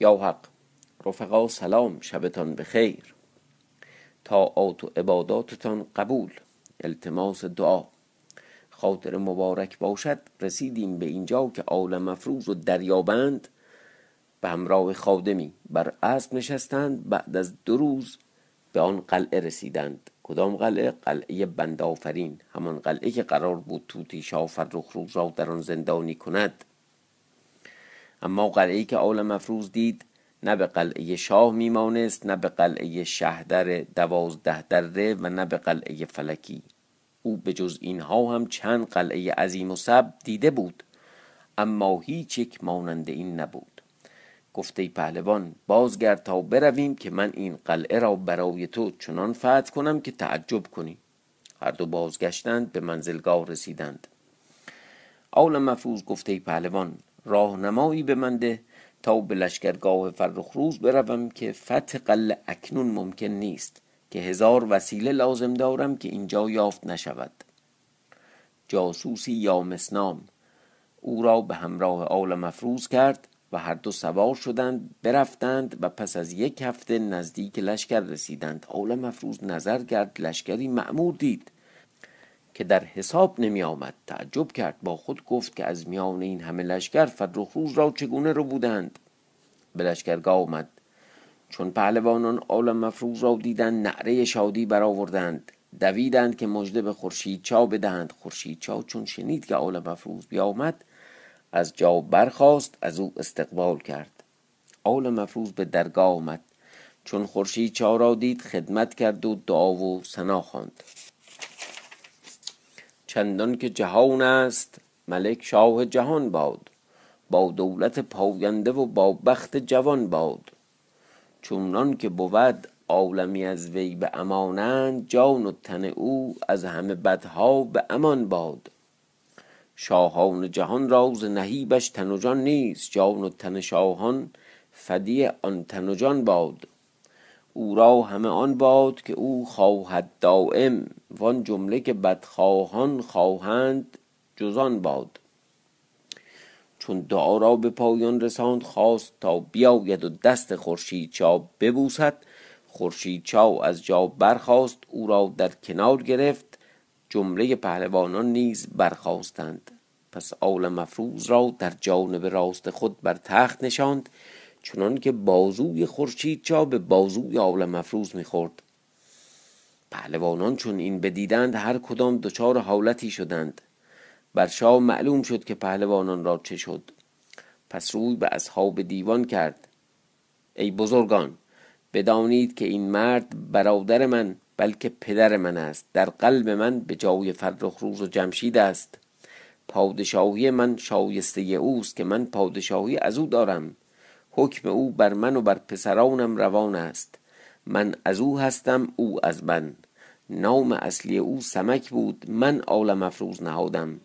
یا حق رفقا سلام شبتان بخیر. طاعات و عباداتتان قبول التماس دعا. خاطر مبارک باشد رسیدیم به اینجا که عالم مفروض و دریابند. به همراه خادمی بر اسب نشستند بعد از دو روز به آن قلعه رسیدند. کدام قلعه؟ قلعه بندآفرین. همان قلعه که قرار بود توتی شاه فرخروز را در آن زندانی کند. اما قلعه که عالم مفروض دید نه به قلعه شاه میمانست نه به قلعه شهدر دوازده دره و نه به قلعه فلکی. او به جز اینها هم چند قلعه عظیم و سب دیده بود اما هیچ یک مانند این نبود. گفته پهلوان بازگرد تا برویم که من این قلعه را برای تو چنان فتح کنم که تعجب کنی. هر دو بازگشتند به منزلگاه رسیدند. آول مفروض گفته پهلوان راهنمایی به من ده تا به لشکرگاه فرخروز بروم که فتح قلعه اکنون ممکن نیست که هزار وسیله لازم دارم که اینجا یافت نشود. جاسوسی یا مسنام او را به همراه آل مفروض کرد و هر دو سوار شدند برفتند و پس از یک هفته نزدیک لشکر رسیدند. آل مفروض نظر کرد لشکری معمور دید. که در حساب نمی آمد تعجب کرد با خود گفت که از میان این همه لشکر فرخروز را چگونه رو بودند؟ به لشکرگاه آمد. چون پهلوانان عالم مفروض را دیدند نعره شادی برآوردند. دویدند که مژده به خورشید چا بدهند. خورشید چا چون شنید که عالم مفروض بیامد از جا برخاست از او استقبال کرد. عالم مفروض به درگاه آمد. چون خورشید چا را دید خدمت کرد و دعا و ثنا خواند. چندان که جهان است ملک شاه جهان باد با دولت پاینده و با بخت جوان باد. چونان که بود عالمی از وی به امانند جان و تن او از همه بدها به امان باد. شاهان جهان را ز نهیبش تن و جان نیست جان و تن شاهان فدیه آن تن و جان باد. او را همه آن باد که او خواهد دایم وان جمله که بدخواهان خواهند جز باد. چون دعا را به پایان رساند خواست تا بیاید و دست خورشید چا ببوسد. خورشید چا از جا برخاست او را در کنار گرفت. جمله پهلوانان نیز برخواستند پس آل مفروض را در جانب راست خود بر تخت نشاند. چنان که بازوی خورشید چا به بازوی آل مفروض می‌خورد. پهلوانان چون این بدیدند هر کدام دچار حالتی شدند. بر شاه معلوم شد که پهلوانان را چه شد. پس روی به اصحاب دیوان کرد. ای بزرگان بدانید که این مرد برادر من بلکه پدر من است. در قلب من به جای فرخ روز و جمشید است. پادشاهی من شایسته اوست که من پادشاهی از او دارم. حکم او بر من و بر پسرانم روان است. من از او هستم او از من. نام اصلی او سمک بود من عالم افروز نهادم.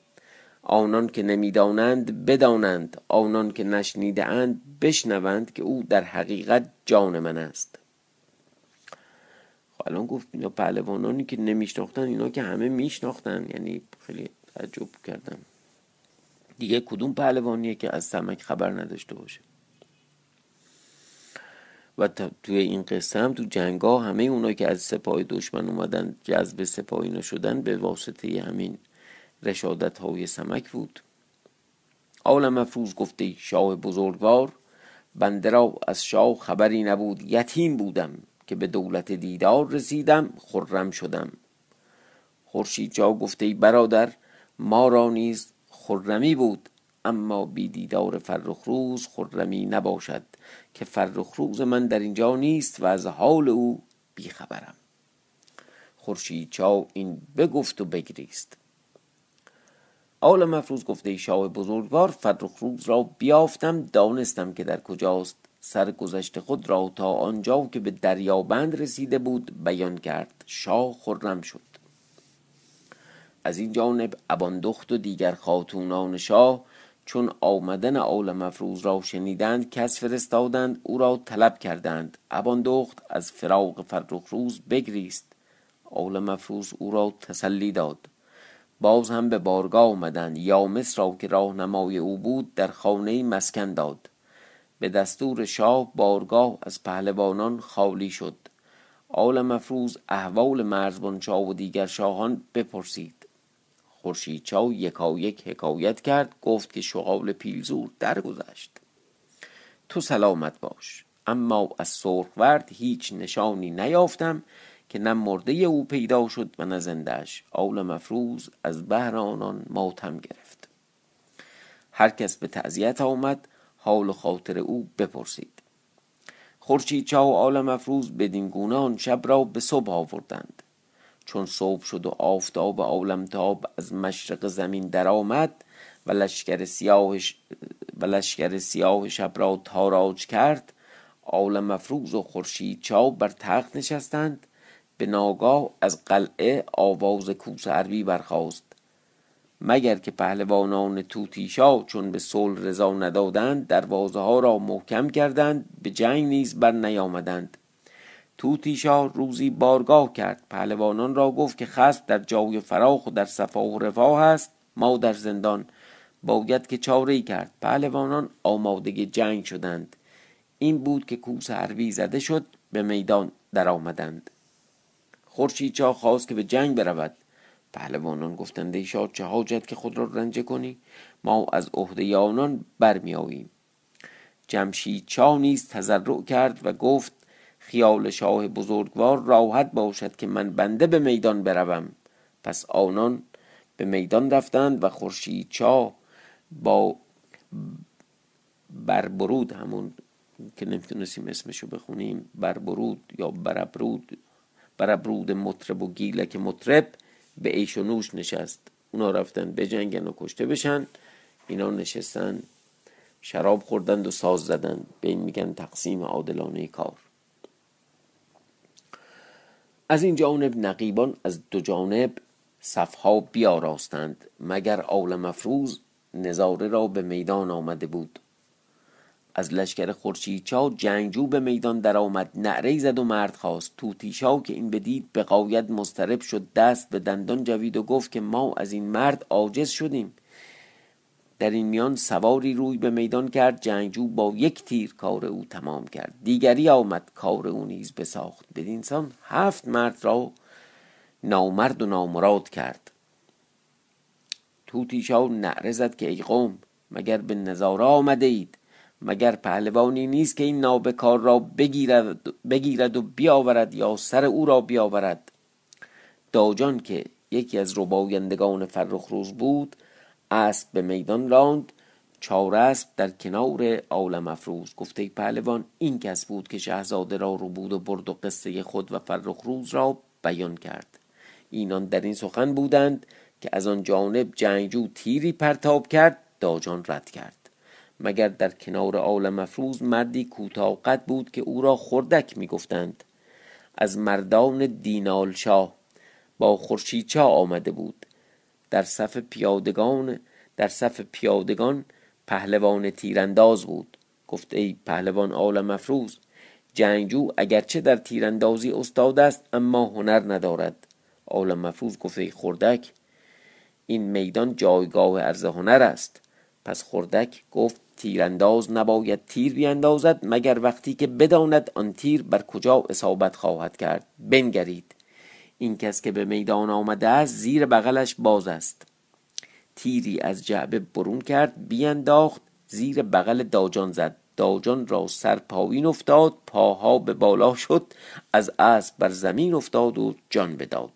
آنان که نمی‌دانند بدانند آنان که نشنیده اند بشنوند که او در حقیقت جان من است. خب الان گفت اینا پهلوانانی که نمیشناختن اینا که همه میشناختن یعنی خیلی تعجب کردم. دیگه کدوم پهلوانیه که از سمک خبر نداشته باشه؟ و توی این قصه هم تو جنگا همه اونا که از سپاه دشمن اومدن جذب سپاهی شدن به واسطه همین رشادت های سمک بود. عالم مفروض گفته شاه بزرگوار بنده را از شاه خبری نبود یتیم بودم که به دولت دیدار رسیدم خرم شدم. خورشید جا گفته برادر ما را نیز خرمی بود اما بی دیدار فرخ روز خرمی نباشد. که فرخ روز من در اینجا نیست و از حال او بیخبرم. خورشید چاو این بگفت و بگریست. آل مفروض گفته شاه بزرگوار فرخ روز را بیافتم دانستم که در کجاست. سرگذشت خود را تا آنجا که به دریابند رسیده بود بیان کرد شاه خرم شد. از این جانب اباندخت و دیگر خاتونان شاه چون آمدن آل مفروض را شنیدند کس فرستادند او را طلب کردند. اباندخت از فراغ فرخ روز بگریست. آل مفروض او را تسلی داد. باز هم به بارگاه آمدند. یا مصر را که راهنمای او بود در خانه مسکن داد. به دستور شاه بارگاه از پهلوانان خالی شد. آل مفروز احوال مرزبان شاه و دیگر شاهان بپرسید. خورشید چاو یکا یک حکایت کرد گفت که شغال پیلزور درگذشت. تو سلامت باش. اما از سرخورد هیچ نشانی نیافتم که نه مرده او پیدا شد و نه زندهش آول مفروز از بهر آنان ماتم گرفت. هر کس به تعذیت آمد حال و خاطر او بپرسید. خورشید چاو آل مفروز بدین گونه آن شب را به صبح آوردند. چون صبح شد و آفتاب عالمتاب از مشرق زمین درآمد و لشکر سیاهش و لشکر سیاه شب را تاراج کرد آل مفروز و خورشید چاو بر تخت نشستند به ناگاه از قلعه آواز کوس عربی برخاست. مگر که پهلوانان توتیشا چون به صلح رضا ندادند دروازه ها را محکم کردند به جنگ نیز بر نیامدند توتیشا روزی بارگاه کرد. پهلوانان را گفت که خصم در جای فراخ و در صفا و رفاه است ما در زندان. باید که چاره کرد. پهلوانان آماده جنگ شدند. این بود که کوس حربی زده شد به میدان در آمدند خورشید چا خواست که به جنگ برود. پهلوانان گفتند ای شاه چه حاجت که خود را رنجه کنی؟ ما از عهده آنان برمیآییم. جمشید چا نیز تضرع کرد و گفت خیال شاه بزرگوار راحت باشد که من بنده به میدان بروم. پس آنان به میدان رفتند و خورشید چا با بربرود همون که نمی‌تونستیم اسمشو بخونیم بربرود یا بربرود بربرود مطرب و گیلک مطرب به ایش و نوش نشست. اونا رفتن بجنگن و کشته بشن. اینا نشستن شراب خوردند و ساز زدند. به این میگن تقسیم عادلانه کار. از این جانب نقیبان از دو جانب صفها بیاراستند مگر آل مفروز نظاره را به میدان آمده بود. از لشکر خورشیدچا جنگجو به میدان درآمد نعره زد و مرد خواست. توتیشا که این بدید به قاید مسترب شد دست به دندان جوید و گفت که ما از این مرد عاجز شدیم. در این میان سواری روی به میدان کرد جنگجو با یک تیر کار او تمام کرد. دیگری آمد کار او نیز بساخت. بدینسان هفت مرد را نامرد و نامراد کرد. توتیشا نعره زد که ای قوم مگر به نظاره آمده اید؟ مگر پهلوانی نیست که این نابکار را بگیرد, بگیرد و بیاورد یا سر او را بیاورد؟ داجان که یکی از ربایندگان فرخ روز بود اسب به میدان راند چهار اسب در کنار عالم افروز. گفته پهلوان این کس بود که شهزاده را رو بود و برد و قصه خود و فرخ روز را بیان کرد. اینان در این سخن بودند که از آن جانب جنگجو تیری پرتاب کرد داجان رد کرد. مگر در کنار عالم افروز مردی کوتاه قد بود که او را خردک می‌گفتند؟ از مردان دینال شاه با خورشیدچا آمده بود. در صف پیادگان در صف پیادگان پهلوان تیرانداز بود. گفت ای پهلوان عالم افروز جنگجو اگرچه در تیراندازی استاد است اما هنر ندارد. عالم مفروض گفت ای خردک این میدان جایگاه عرض هنر است. پس خردک گفت تیرانداز نباید تیر بیاندازد مگر وقتی که بداند آن تیر بر کجا اصابت خواهد کرد. بنگرید. این کس که به میدان آمده است زیر بغلش باز است. تیری از جعبه برون کرد بیانداخت زیر بغل داجان زد. داجان را سر پایین افتاد پاها به بالا شد از اسب بر زمین افتاد و جان بداد.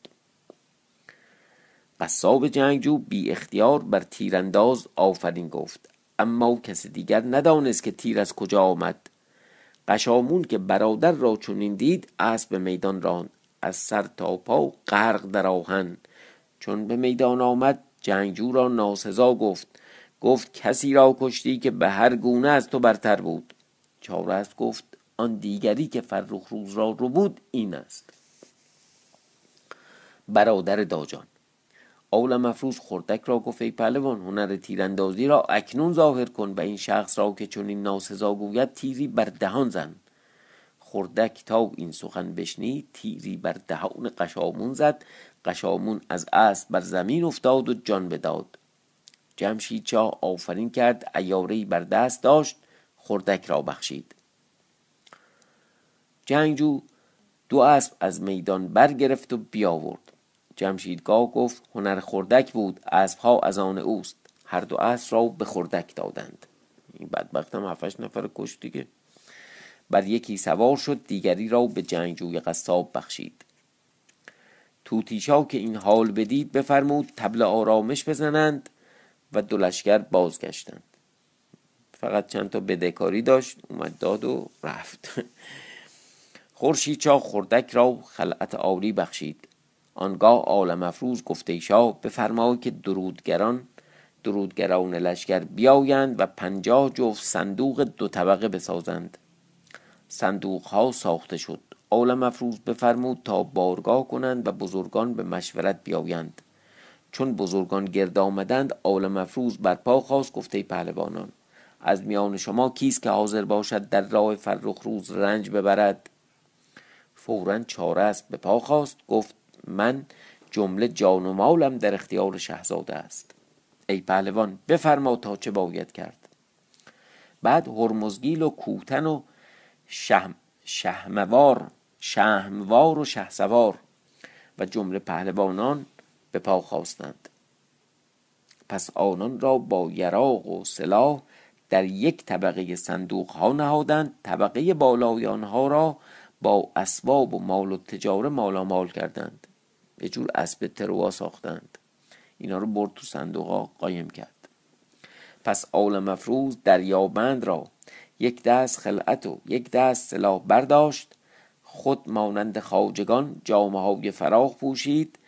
قصاب جنگجو بی اختیار بر تیرانداز آفرین گفت. اما کسی دیگر ندانست که تیر از کجا آمد. قشامون که برادر را چنین دید اسب به میدان راند. از سر تا پا غرق در آهن. چون به میدان آمد جنگجو را ناسزا گفت. گفت کسی را کشتی که به هر گونه از تو برتر بود. چارست گفت آن دیگری که فرخ روز را رو بود این است. برادر داجان اول مفروض خردک را گفت ای پهلوان هنر تیراندازی را اکنون ظاهر کن و این شخص را که چون این ناسزا گوید تیری بر دهان زن. خردک تا این سخن بشنید تیری بر دهان قشامون زد. قشامون از اسب بر زمین افتاد و جان بداد. جمشید چا آفرین کرد ایاری بر دست داشت خردک را بخشید. جنگجو دو اسب از میدان برگرفت و بیاورد. جمشیدگاه گفت هنر خردک بود اسبها از آن اوست. هر دو اسب را به خردک دادند. این بدبخت هم هفتش نفر کشت دیگه. بر یکی سوار شد دیگری را به جنگجوی قصاب بخشید. توتیشا که این حال بدید بفرمود تبل آرامش بزنند و دو لشکر بازگشتند. فقط چند تا بدهکاری داشت اومد داد و رفت. خورشید چا خردک را خلعت آوری بخشید. آنگاه عالم افروز گفته شاه بفرما که درودگران درودگران لشکر بیایند و پنجاه جفت صندوق دو طبقه بسازند. صندوق ها ساخته شد. عالم افروز بفرمود تا بارگاه کنند و بزرگان به مشورت بیایند. چون بزرگان گرد آمدند عالم افروز برپا خواست گفته پهلوانان از میان شما کیست که حاضر باشد در راه فرخ روز رنج ببرد؟ فورا چاره است به پا خواست گفت من جمله جان و مالم در اختیار شهزاده است. ای پهلوان بفرما تا چه باید کرد؟ بعد هرمزگیل و کوتن و شهم شهموار شهموار و شهسوار و جمله پهلوانان به پا خواستند. پس آنان را با یراق و سلاح در یک طبقه صندوق ها نهادند. طبقه بالای آنها را با اسباب و مال و تجاره مالامال کردند. به جور اسب تروا ساختند. اینا رو برد تو صندوق ها قایم کرد. پس آل مفروض دریابند را یک دست خلعت و یک دست سلاح برداشت. خود مانند خاجگان جامعه های فراخ پوشید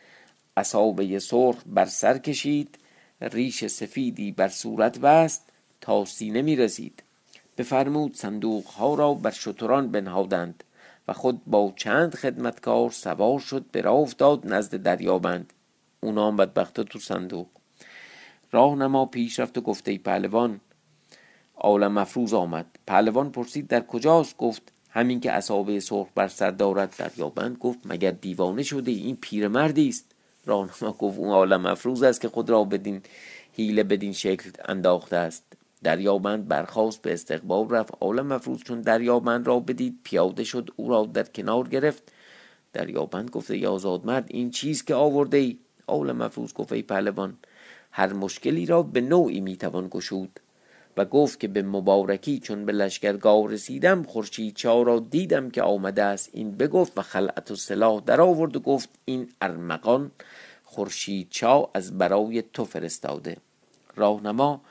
اصابه سرخ بر سر کشید ریش سفیدی بر صورت بست تا سینه می رسید بفرمود صندوق ها را بر شتران بنهادند و خود با چند خدمتکار سوار شد به راه افتاد نزد دریابند. اونا هم بدبختا تو صندوق. راهنما پیش رفت و گفته پهلوان عالم مفروض آمد. پهلوان پرسید در کجاست؟ گفت همین که اصابه سرخ بر سر دارد دریابند. گفت مگر دیوانه شده این پیرمردی است؟ راهنما گفت اون عالم مفروض است که خود را بدین حیله بدین شکل انداخته است. دریابند برخواست به استقبال رفت. عالم مفروض چون دریابند را بدید پیاده شد او را در کنار گرفت. دریابند گفته ای آزاد مرد این چیز که آورده ای عالم مفروض گفت ای پهلوان هر مشکلی را به نوعی می‌توان گشود. و گفت که به مبارکی چون به لشکرگاه رسیدم خورشید چا را دیدم که آمده است. این بگفت و خلعت و سلاح در آورد و گفت این ارمغان خورشید چا از برای تو فرستاده. راهنما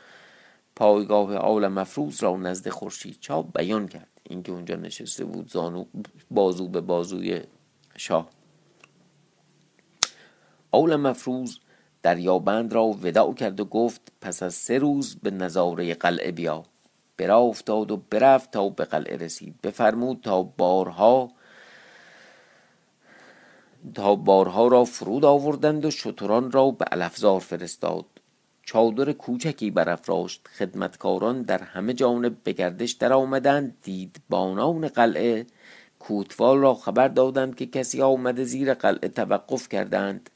پایگاه عالم مفروض را نزد خورشید چا بیان کرد. اینکه اونجا نشسته بود زانو بازو به بازوی شاه. عالم مفروض دریابند را وداع کرد و گفت پس از سه روز به نظاره قلعه بیا. برا افتاد و برفت تا به قلعه رسید. بفرمود تا بارها تا بارها را فرود آوردند و شتران را به الفزار فرستاد. چادر کوچکی برافراشت. خدمتکاران در همه جانب به گردش در آمدند دید بانان قلعه کوتوال را خبر دادند که کسی آمده زیر قلعه توقف کردند.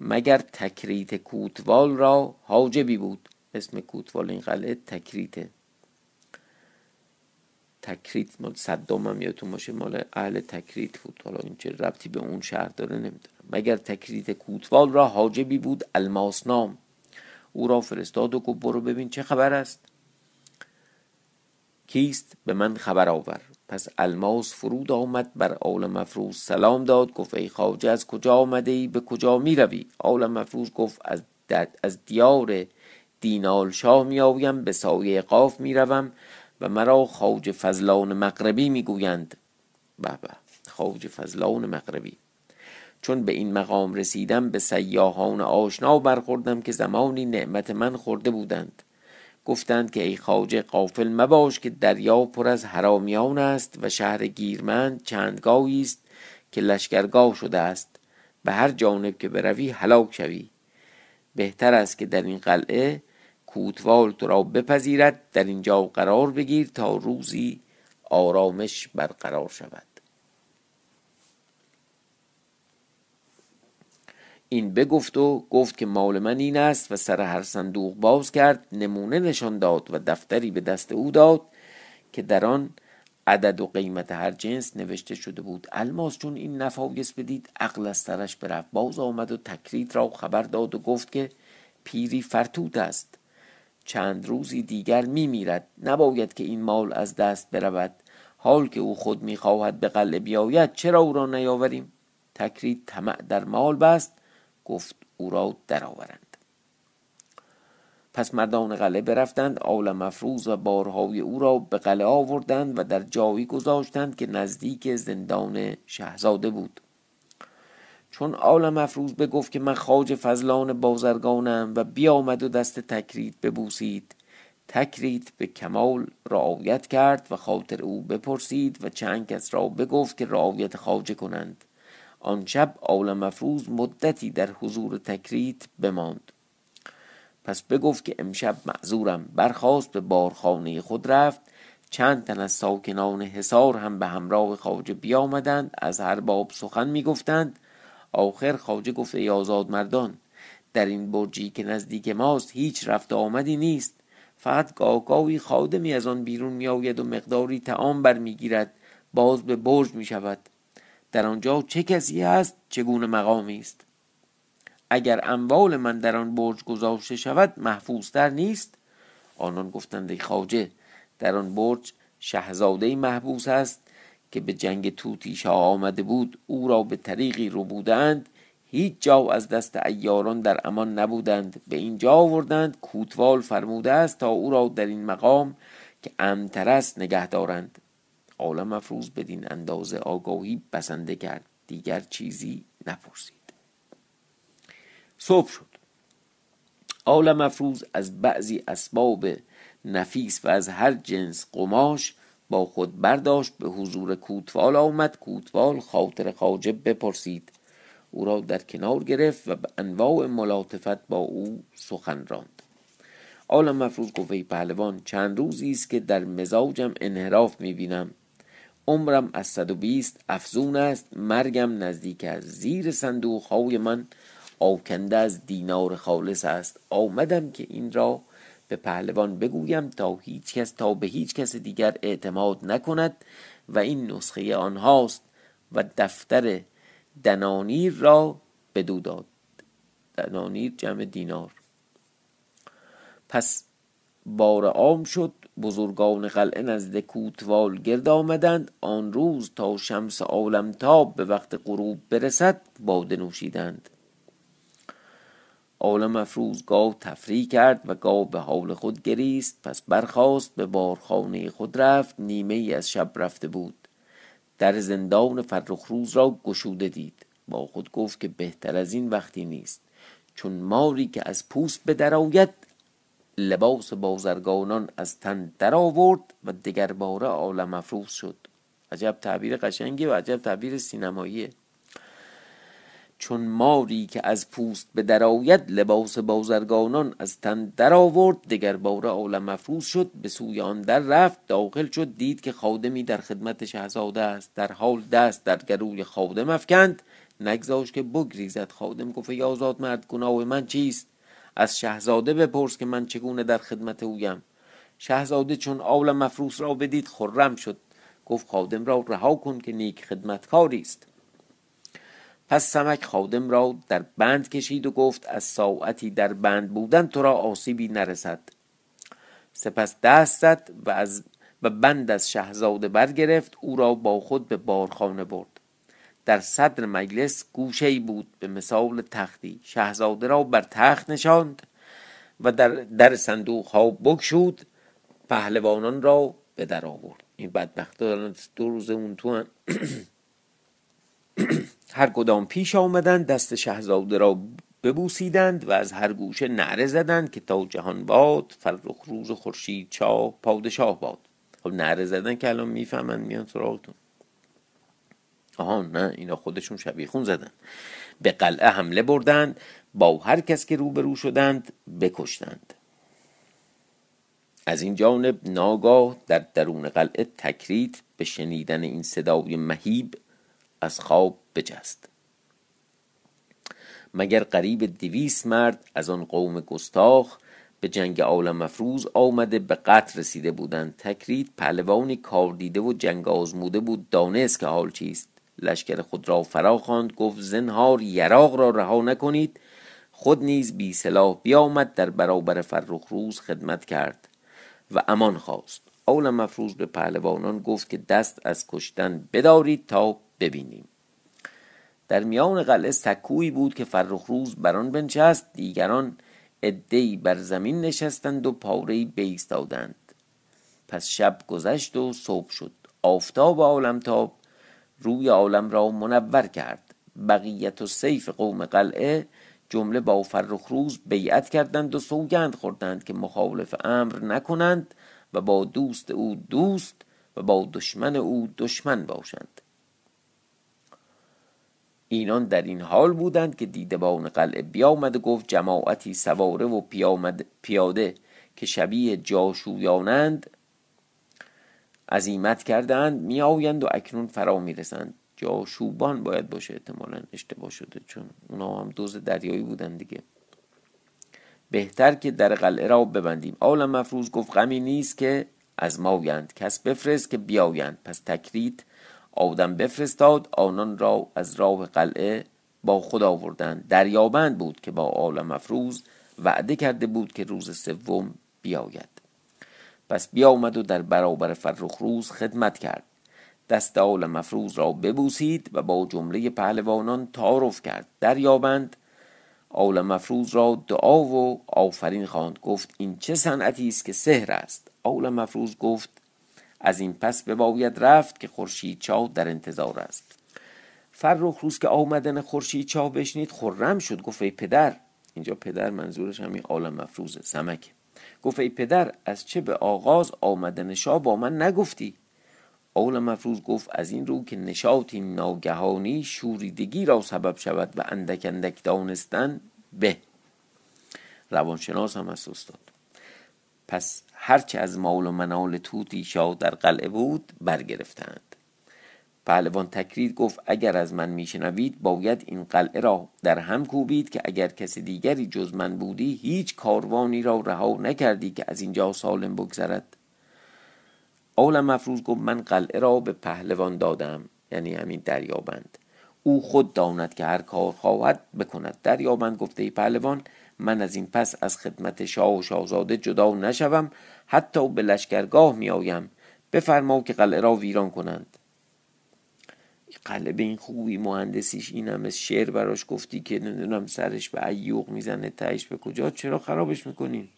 مگر تکریت کوتوال را حاجبی بود؟ اسم کوتوال این قلعه تکریته تکریت مال صدام هم یادتون باشه مال اهل تکریت بود. حالا این چه ربطی به اون شهر داره نمی‌دونم. مگر تکریت کوتوال را حاجبی بود؟ الماسنام. او را فرستاد و گفت برو ببین چه خبر است. کیست؟ به من خبر آور. پس الماس فرود آمد بر آل مفروز سلام داد گفت ای خواجه از کجا آمده ای؟ به کجا می روی؟ آل مفروز گفت از, از دیار دینال شاه می آویم به سایه قاف می روم و مرا خواجه فضلان مغربی می گویند. بابا خواجه فضلان مغربی. چون به این مقام رسیدم به سیاهان آشنا برخوردم که زمانی نعمت من خورده بودند. گفتند که ای خواجه قافل مباش که دریا پر از حرامیان است و شهر گیرمند چندگاهی است که لشکرگاه شده است. به هر جانب که بروی هلاک شوی. بهتر است که در این قلعه کوتوال تو را بپذیرد در اینجا قرار بگیر تا روزی آرامش برقرار شود. این بگفت و گفت که مال من این است و سر هر صندوق باز کرد نمونه نشان داد و دفتری به دست او داد که در آن عدد و قیمت هر جنس نوشته شده بود. الماس چون این نفایس بدید عقل از سرش برفت. باز آمد و تکرید را خبر داد و گفت که پیری فرتوت است. چند روزی دیگر می میرد. نباید که این مال از دست برود. حال که او خود می‌خواهد به قلعه بیاید چرا او را نیاوریم؟ تکرید طمع در مال بست. گفت او را درآورند. پس مردان قلعه برفتند آل مفروض و بارهای او را به قلعه آوردند و در جایی گذاشتند که نزدیک زندان شهزاده بود. چون آل مفروض بگفت که من خاج فضلان بازرگانم و بیامد و دست تکرید ببوسید تکرید به کمال رعایت کرد و خاطر او بپرسید و چند کس را بگفت که رعایت خاجه کنند. آن شب آل مفروض مدتی در حضور تکرید بماند. پس بگفت که امشب معذورم. برخواست به بارخانه خود رفت. چند تن از ساکنان حصار هم به همراه خواجه بیامدند. از هر باب سخن می‌گفتند. آخر خواجه گفت ای آزاد مردان در این برجی که نزدیک ماست هیچ رفت آمدی نیست. فقط گاهگاهی خادمی از آن بیرون می آید و مقداری تعام برمیگیرد. باز به برج می شود در آنجا چه کسی هست؟ چگونه مقامی است؟ اگر اموال من در آن برج گذاشته شود محفوظتر نیست؟ آنان گفتند ای خواجه در آن برج شهزاده محبوس است که به جنگ توتیشا آمده بود. او را به طریقی رو بودند. هیچ جا از دست ایاران در امان نبودند. به اینجا آوردند. کوتوال فرموده است تا او را در این مقام که امتر است نگه دارند. عالم افروز بدین اندازه آگاهی بسنده کرد. دیگر چیزی نپرسید. صبح شد. آل مفروض از بعضی اسباب نفیس و از هر جنس قماش با خود برداشت به حضور کوتوال آمد. کوتوال خاطر خاجب بپرسید. او را در کنار گرفت و به انواع ملاطفت با او سخن راند. آل مفروض گفت پهلوان چند روزی است که در مزاجم انحراف می‌بینم. عمرم از صد و بیست افزون است مرگم نزدیک از زیر صندوق های من. آکنده از دینار خالص است. آمدم که این را به پهلوان بگویم تا هیچ کس تا به هیچ کس دیگر اعتماد نکند و این نسخه آنهاست و دفتر دنانیر را بدو داد. دنانیر جمع دینار. پس بار عام شد بزرگان قلعه نزد کوتوال گرد آمدند. آن روز تا شمس عالمتاب به وقت غروب برسد باده نوشیدند. عالم افروز گاه تفریح کرد و گاه به حال خود گریست. پس برخاست به بارخانه خود رفت. نیمه ای از شب رفته بود. در زندان فرخروز را گشوده دید. با خود گفت که بهتر از این وقتی نیست. چون ماری که از پوست به درآید لباس بازرگانان از تن در آورد و دگر باره عالم افروز شد. عجب تعبیر قشنگی و عجب تعبیر سینماییه. چون ماری که از پوست به درآید لباس بازرگانان از تن در آورد دگر باره عالم مفروض شد به سوی آن در رفت داخل شد دید که خادمی در خدمت شهزاده است. در حال دست در گروی خادم افکند نگذاشت که بگریزد خادم گفت ای آزاد مرد گناه من چیست؟ از شهزاده بپرس که من چگونه در خدمت اویم. شهزاده چون آول مفروس را بدید خرم شد. گفت خادم را رها کن که نیک خدمتکاری است. پس سمک خادم را در بند کشید و گفت از ساعتی در بند بودن تو را آسیبی نرسد. سپس دست زد و از و بند از شهزاده برگرفت او را با خود به بارخانه برد. در صدر مجلس گوشه بود به مثال تختی. شهزاده را بر تخت نشاند و در در صندوق ها بگشود. پهلوانان را به در آورد. این بدبخت دو روز اون تو هر کدام پیش آمدند دست شهزاده را ببوسیدند و از هر گوشه نعره زدند که تا جهان باد فرخ روز خورشید چا پادشاه باد. خب نعره زدن که الان می‌فهمن میان سراغتون. آها نه اینا خودشون شبیخون زدن. به قلعه حمله بردند با هر کس که روبرو شدند بکشتند. از این جانب ناگاه در درون قلعه تکرید به شنیدن این صدای مهیب از خواب بجست. مگر قریب دویست مرد از آن قوم گستاخ به جنگ عالم مفروز آمده به قتل رسیده بودند؟ تکرید پهلوانی کار دیده و جنگ آزموده بود. دانست که حال چیست. لشکر خود را فرا خواند گفت زنهار یراق را رها نکنید. خود نیز بی سلاح بیامد در برابر فرخ روز خدمت کرد و امان خواست. اول مفروض به پهلوانان گفت که دست از کشتن بدارید تا ببینیم. در میان قلعه سکویی بود که فرخ روز بر آن بنشست. دیگران عدهای بر زمین نشستند و پاره بیستادند پس شب گذشت و صبح شد. آفتاب عالمتاب روی عالم را منور کرد. بقیت و سیف قوم قلعه جمله با فرخ روز بیعت کردند و سوگند خوردند که مخالف امر نکنند و با دوست او دوست و با دشمن او دشمن باشند. اینان در این حال بودند که دیدبان قلعه بیامد و گفت جماعتی سواره و پیاده که شبیه جاشویانند عزیمت کردند میآیند و اکنون فرا می‌رسند. جاشوبان باید باشه احتمالا اشتباه شده چون اونا هم دوز دریایی بودن دیگه. بهتر که در قلعه را ببندیم. عالم مفروض گفت غمی نیست که از مایند. کس بفرست که بیایند. پس تکرید آدم بفرستاد آنان را از راه قلعه با خود آوردند. دریابند بود که با عالم مفروض وعده کرده بود که روز سوم بیاید. پس بیامد و در برابر فرخ روز خدمت کرد. دست آل مفروض را ببوسید و با جمله پهلوانان تعارف کرد. دریابند. آل مفروض را دعا و آفرین خواند. گفت این چه صنعتی است که سحر است؟ آل مفروض گفت از این پس بباید رفت که خورشید چاه در انتظار است. فرخ روز که آمدن خورشید چاه بشنید خرم شد. گفت ای پدر. اینجا پدر منظورش همین عالم مفروضه سمک گفت ای پدر از چه به آغاز آمدن شاه با من نگفتی؟ اول مفروض گفت از این رو که نشاطی ناگهانی شوریدگی را سبب شود و اندک اندک دانستن به. روانشناس هم است استاد. پس هرچه از مال و منال توتی شاه در قلعه بود برگرفتند. پهلوان تکرید گفت اگر از من میشنوید باید این قلعه را در هم کوبید که اگر کسی دیگری جز من بودی هیچ کاروانی را رها نکردی که از اینجا سالم بگذرد. اول مفروض گفت من قلعه را به پهلوان دادم یعنی همین دریابند. او خود داند که هر کار خواهد بکند. دریابند؟ گفته پهلوان من از این پس از خدمت شاه و شاهزاده جدا نشوم حتی به لشکرگاه می آیم بفرما که قلعه را ویران کنند. قلعه به این خوبی مهندسیش این هم شعر براش گفتی که نمی‌دونم سرش به ایوق می‌زنه تهش به کجا؟ چرا خرابش می‌کنین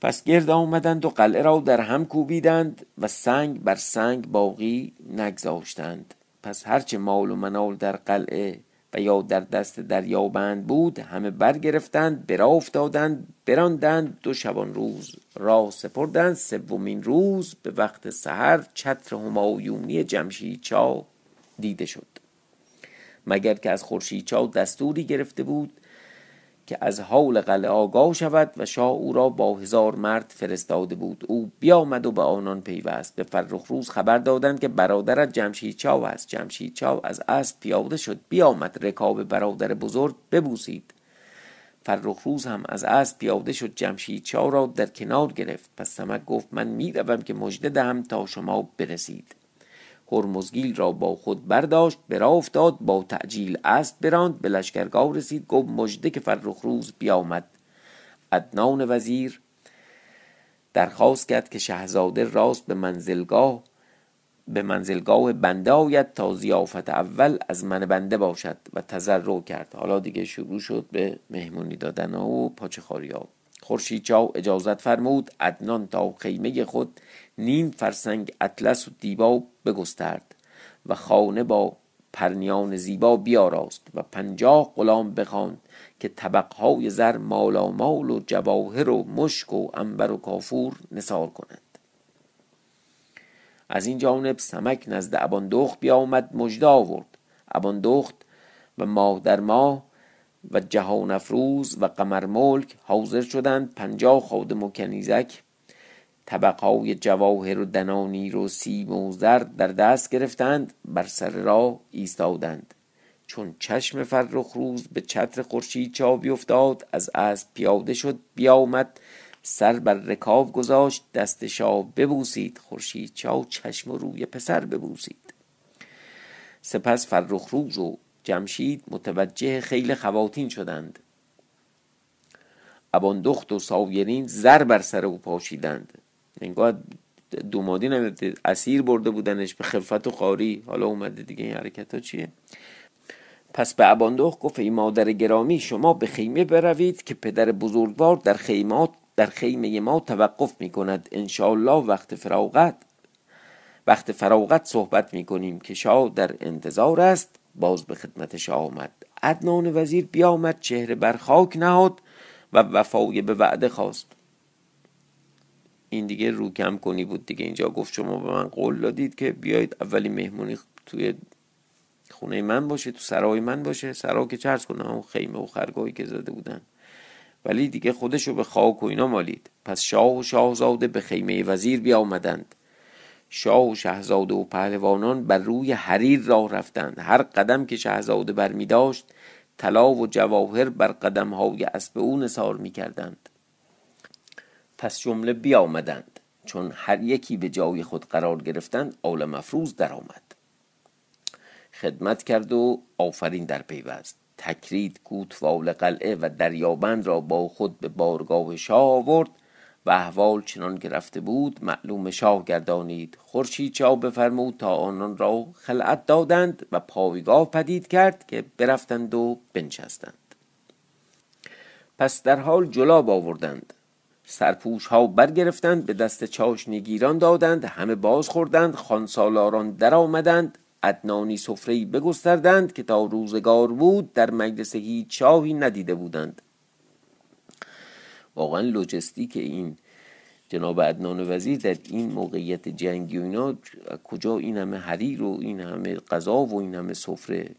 پس گرد آمدند و قلعه را در هم کوبیدند و سنگ بر سنگ باقی نگذاشتند. پس هرچه مال و منال در قلعه یا در دست دریابند بود همه برگرفتند برا افتادند براندند دو شبان روز را سپردند. سومین روز به وقت سحر چتر همایونی جمشید چا دیده شد. مگر که از خورشید چا دستوری گرفته بود که از حال قلعه آگاه شود و شاه او را با هزار مرد فرستاده بود. او بیامد و به آنان پیوست. به فرخ روز خبر دادند که برادرت جمشید چاو است. جمشید چاو از اسب پیاده شد. بیامد رکاب برادر بزرگ ببوسید. فرخ روز هم از اسب پیاده شد. جمشید چاو را در کنار گرفت. پس سمک گفت من می‌روم که مژده دهم تا شما برسید. هرمزگیل را با خود برداشت برا افتاد با تعجیل است براند به لشکرگاه رسید گفت مژده که فرخ روز بیامد. ادنان وزیر درخواست کرد که شهزاده راست به منزلگاه به منزلگاه بنده آید تا زیافت اول از من بنده باشد و تذرع کرد. حالا دیگه شروع شد به مهمونی دادن و پاچه خورشید چاو اجازت فرمود ادنان تا خیمه خود نیم فرسنگ اطلس و دیبا بگسترد و خانه با پرنیان زیبا بیاراست و پنجاه غلام بخواند که طبقهای زر مالامال و جواهر و مشک و انبر و کافور نثار کنند. از این جانب سمک نزد اباندخت بیامد مژده آورد. اباندخت و ماه در ماه و جهان افروز و قمر ملک حاضر شدند. پنجاه خادم و کنیزک طبقهای جواهر و دنانیر و سیم و زر در دست گرفتند بر سر راه ایستادند. چون چشم فرخ روز به چتر خورشید چا بیفتاد از اسب پیاده شد بیامد سر بر رکاب گذاشت دست شاه ببوسید خورشید چا چشم و روی پسر ببوسید. سپس فرخ روز و جمشید متوجه خیل خواتین شدند. اباندخت و ساویرین زر بر سر او پاشیدند. انگار دومادین اسیر برده بودنش به خفت و خاری حالا اومده دیگه این حرکت ها چیه؟ پس به اباندخت گفت ای مادر گرامی شما به خیمه بروید که پدر بزرگوار در خیمات در خیمه ما توقف می کند انشاءالله وقت فراغت وقت فراغت صحبت می کنیم که شاه در انتظار است. باز به خدمت شاه آمد. عدنان وزیر بیامد چهره بر خاک نهاد و وفای به وعده خواست. این دیگه رو کم کنی بود دیگه. اینجا گفت شما به من قول دادید که بیایید اولی مهمونی توی خونه من باشه تو سرای من باشه. سرا که چرز کنه؟ اون خیمه و خرگاهی که زده بودن. ولی دیگه خودشو به خاک و اینا مالید. پس شاه و شاهزاده به خیمه وزیر بیامدند. شاه و شهزاده و پهلوانان بر روی حریر راه رفتند. هر قدم که شهزاده بر می داشت طلا و جواهر بر قدم های اسب او نثار می کردند پس جمله بیامدند چون هر یکی به جای خود قرار گرفتند آل مفروز درآمد. خدمت کرد و آفرین در پیوست. تکرید کوتوال قلعه و دریابند را با خود به بارگاه شاه آورد و احوال چنان که رفته بود معلوم شاه گردانید خورشید شاه بفرمود تا آنان را خلعت دادند و پایگاه پدید کرد که برفتند و بنشستند. پس در حال جلاب آوردند. سرپوش ها برگرفتند به دست چاشنگیران دادند همه باز خوردند خانسالاران در آمدند ادنانی سفره‌ای بگستردند که تا روزگار بود در مجلس هیچ شاهی ندیده بودند. واقعا لوجستیک این جناب عدنان وزیر در این موقعیت جنگی و اینا کجا این همه حریر و این همه غذا و این همه سفره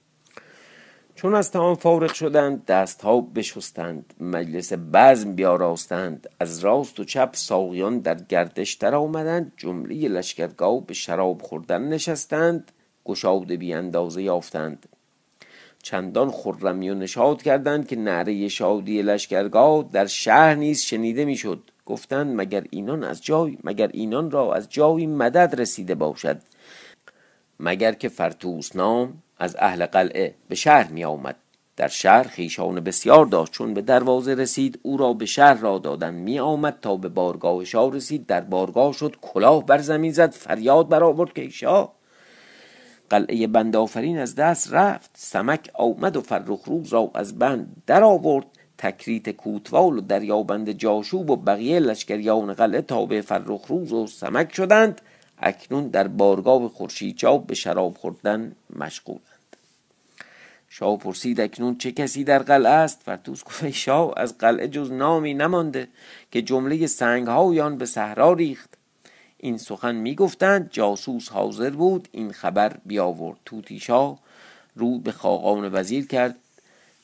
چون از تمام فارغ شدند دست ها بشستند مجلس بزم بیاراستند. از راست و چپ ساقیان در گردش در آمدند جمله لشکرگاه به شراب خوردن نشستند گشاده بی اندازه یافتند. چندان خرمی و نشاد کردند که نعره شادی لشکرگاه در شهر نیز شنیده می‌شد. گفتند مگر اینان از جای مگر اینان را از جایی مدد رسیده باشد؟ مگر که فرتوس نام؟ از اهل قلعه به شهر می آمد در شهر خیشان بسیار داشت. چون به دروازه رسید او را به شهر را دادن می آمد تا به بارگاه شاه رسید. در بارگاه شد کلاه بر زمین زد فریاد برآورد که شاه! قلعه بند آفرین از دست رفت. سمک آمد و فرخ روز را از بند در آورد. تکریت کوتوال و دریابند جاشوب و بقیه لشکریان قلعه تابع فرخ روز و سمک شدند. اکنون در بارگاه خورشیدچاب به شراب خوردن مشغولند. شاه پرسید اکنون چه کسی در قلعه است؟ فرتوس گفت شاه از قلعه جز نامی نمانده که جمله سنگ هایان به صحرا ریخت. این سخن می‌گفتند جاسوس حاضر بود این خبر بیاورد. توتی شاه رو به خاقان وزیر کرد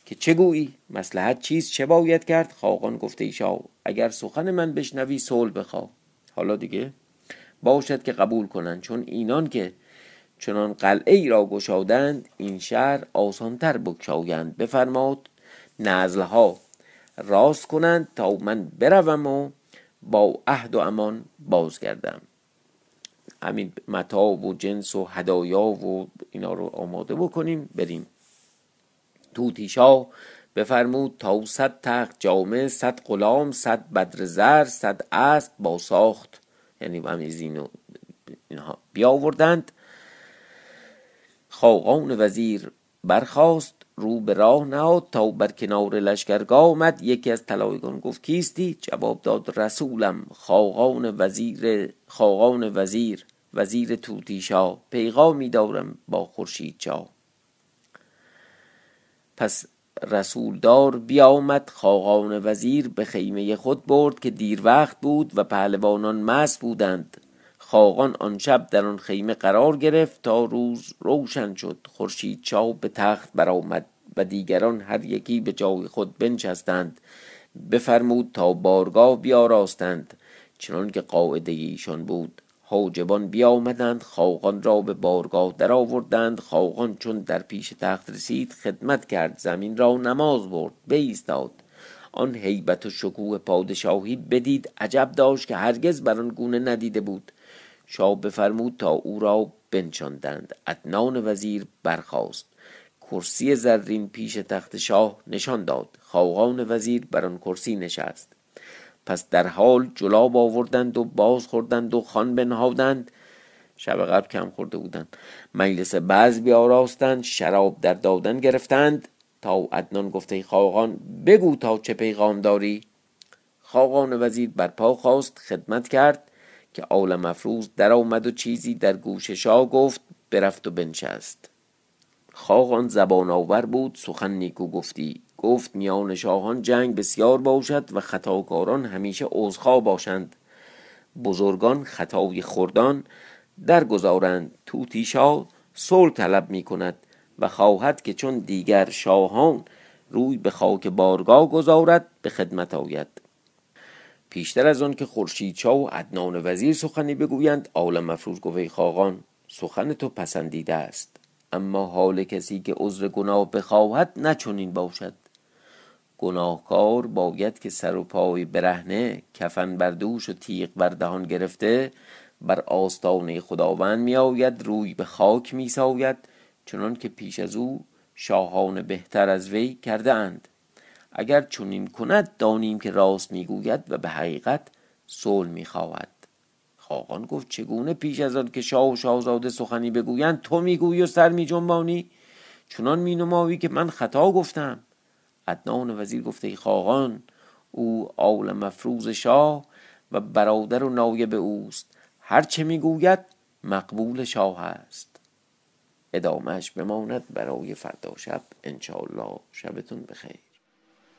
که چه گویی؟ مسلحت چیز چه باید کرد؟ خاقان گفته شاه اگر سخن من بشنوی صلح بخواه. حالا دیگه؟ باشد که قبول کنند. چون اینان که چنان قلعه ای را گشادند این شهر آسانتر بکشایند بفرماد نزلها راست کنند تا من بروم و با عهد و امان بازگردم. همین متا و جنس و هدایا و اینا رو آماده بکنیم. بریم. توتیشا بفرمود تا صد تخت جامعه صد غلام صد بدر زر صد اسب با ساخت. یعنی همین زین و اینها بیاوردند. خاقان وزیر برخاست رو به راه نهاد تا بر کنار لشکرگاه آمد یکی از طلایگان گفت کیستی؟ جواب داد رسولم. خاقان وزیر خاقان وزیر. وزیر توتیشا پیغامی دارم با خورشید چا پس رسولدار بیامد خاقان وزیر به خیمه خود برد که دیر وقت بود و پهلوانان مست بودند. خاقان آن شب در آن خیمه قرار گرفت تا روز روشن شد. خورشید چاو به تخت برآمد و دیگران هر یکی به جای خود بنشستند. بفرمود تا بارگاه بیاراستند. چنان که قاعده ایشان بود. حاجبان بیامدند خاقان را به بارگاه در آوردند خاقان چون در پیش تخت رسید خدمت کرد زمین را نماز برد بایستاد. آن هیبت و شکوه پادشاهی بدید عجب داشت که هرگز بر آن گونه ندیده بود. شاه بفرمود تا او را بنشاندند. عدنان وزیر برخاست. کرسی زرین پیش تخت شاه نشان داد. خاقان وزیر بر آن کرسی نشست. پس در حال جلاب آوردند و باز خوردند و خان بنهادند. شب قبل کم خورده بودند. مجلس بعض بیاراستند شراب در دادن گرفتند. تا عدنان گفته خاقان بگو تا چه پیغام داری. خاقان وزیر بر پا خواست خدمت کرد که آل مفروض در آمد و چیزی در گوش شاه گفت برفت و بنشست. خاقان زبان آور بود سخن نیکو گفتی. گفت میان شاهان جنگ بسیار باشد و خطاکاران همیشه عذرخواه باشند. بزرگان خطای خردان درگذارند. توتی شاه صلح طلب می کند و خواهد که چون دیگر شاهان روی به خاک بارگاه گذارد به خدمت آید. پیشتر از آن که خورشید شاه و عدنان وزیر سخنی بگویند عالم مفروض گفت خاقان سخن تو پسندیده است. اما حال کسی که عذر گناه بخواهد نه چنین باشد. گناهکار باید که سر و پای برهنه کفن بر دوش و تیغ بر دهان گرفته بر آستانه خداوند می آید روی به خاک می ساید چنان که پیش از او شاهان بهتر از وی کرده اند اگر چنین کند دانیم که راست می‌گوید و به حقیقت صلح می‌خواهد. خاقان گفت چگونه پیش از آن که شاه و شاهزاده سخنی بگویند تو می‌گویی و سر میجنبانی؟ چنان مینمایی که من خطا گفتم. عدنان وزیر گفته ای خاقان او آول مفروض شاه و برادر و نایب اوست. هر چه می‌گوید مقبول شاه است. ادامهش بماند برای فردا شب. انشاءالله شبتون بخیر.